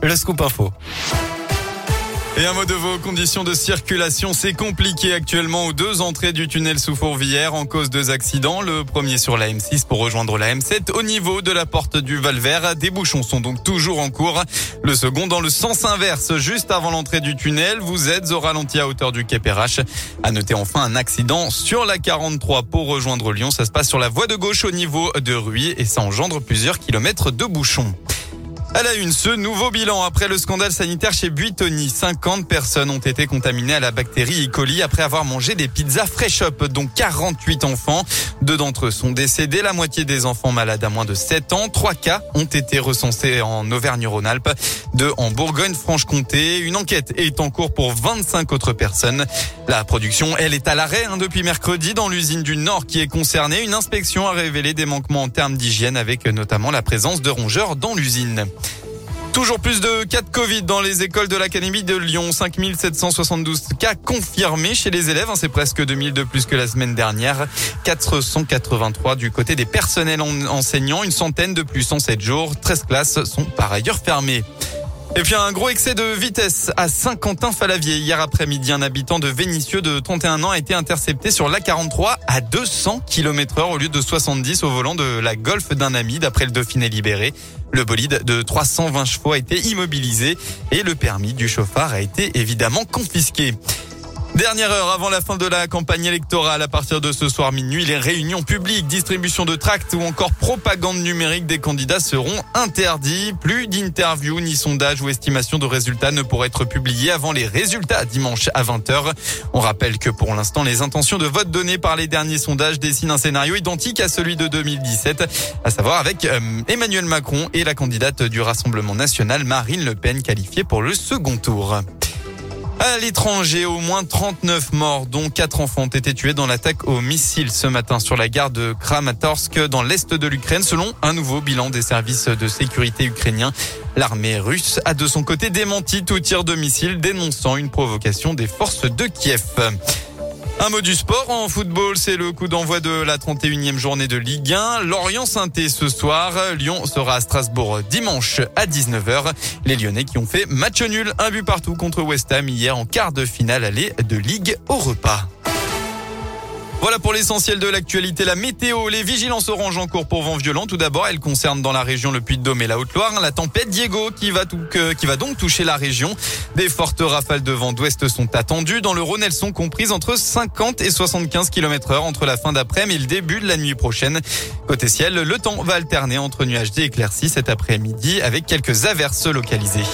Le scoop info. Et un mot de vos conditions de circulation. C'est compliqué actuellement aux deux entrées du tunnel sous Fourvière en cause deux accidents. Le premier sur la M6 pour rejoindre la M7 au niveau de la porte du Valvert. Des bouchons sont donc toujours en cours. Le second dans le sens inverse, juste avant l'entrée du tunnel. Vous êtes au ralenti à hauteur du Quai Perrache. À noter enfin un accident sur la 43 pour rejoindre Lyon. Ça se passe sur la voie de gauche au niveau de Ruy et ça engendre plusieurs kilomètres de bouchons. À la une, ce nouveau bilan après le scandale sanitaire chez Buitoni. 50 personnes ont été contaminées à la bactérie E. coli après avoir mangé des pizzas Fresh Up, dont 48 enfants. Deux d'entre eux sont décédés, la moitié des enfants malades à moins de 7 ans. Trois cas ont été recensés en Auvergne-Rhône-Alpes, deux en Bourgogne-Franche-Comté. Une enquête est en cours pour 25 autres personnes. La production, elle, est à l'arrêt hein, depuis mercredi dans l'usine du Nord qui est concernée. Une inspection a révélé des manquements en termes d'hygiène avec notamment la présence de rongeurs dans l'usine. Toujours plus de cas de Covid dans les écoles de l'Académie de Lyon. 5772 cas confirmés chez les élèves. Hein, c'est presque 2000 de plus que la semaine dernière. 483 du côté des personnels enseignants. Une centaine de plus en 7 jours. 13 classes sont par ailleurs fermées. Et puis un gros excès de vitesse à Saint-Quentin-Falavier. Hier après-midi, un habitant de Vénissieux de 31 ans a été intercepté sur l'A43 à 200 km heure au lieu de 70 au volant de la Golf d'un ami d'après le Dauphiné libéré. Le bolide de 320 chevaux a été immobilisé et le permis du chauffard a été évidemment confisqué. Dernière heure avant la fin de la campagne électorale, à partir de ce soir minuit, les réunions publiques, distribution de tracts ou encore propagande numérique des candidats seront interdits. Plus d'interviews, ni sondages ou estimations de résultats ne pourraient être publiés avant les résultats dimanche à 20h. On rappelle que pour l'instant, les intentions de vote données par les derniers sondages dessinent un scénario identique à celui de 2017, à savoir avec euh, Emmanuel Macron et la candidate du Rassemblement national, Marine Le Pen, qualifiée pour le second tour. À l'étranger, au moins 39 morts, dont 4 enfants ont été tués dans l'attaque au missile ce matin sur la gare de Kramatorsk dans l'est de l'Ukraine, selon un nouveau bilan des services de sécurité ukrainiens. L'armée russe a de son côté démenti tout tir de missile, dénonçant une provocation des forces de Kiev. Un mot du sport en football, c'est le coup d'envoi de la 31e journée de Ligue 1. Lorient Sainté ce soir. Lyon sera à Strasbourg dimanche à 19h. Les Lyonnais qui ont fait match nul, un but partout contre West Ham hier en quart de finale aller de Ligue au repas. Voilà pour l'essentiel de l'actualité. La météo, les vigilances orange en cours pour vent violent. Tout d'abord, elle concerne dans la région le Puy-de-Dôme et la Haute-Loire la tempête Diego qui va, donc toucher la région. Des fortes rafales de vent d'ouest sont attendues. Dans le Rhône, elles sont comprises entre 50 et 75 km heure entre la fin d'après-midi et le début de la nuit prochaine. Côté ciel, le temps va alterner entre nuages et cet après-midi avec quelques averses localisées.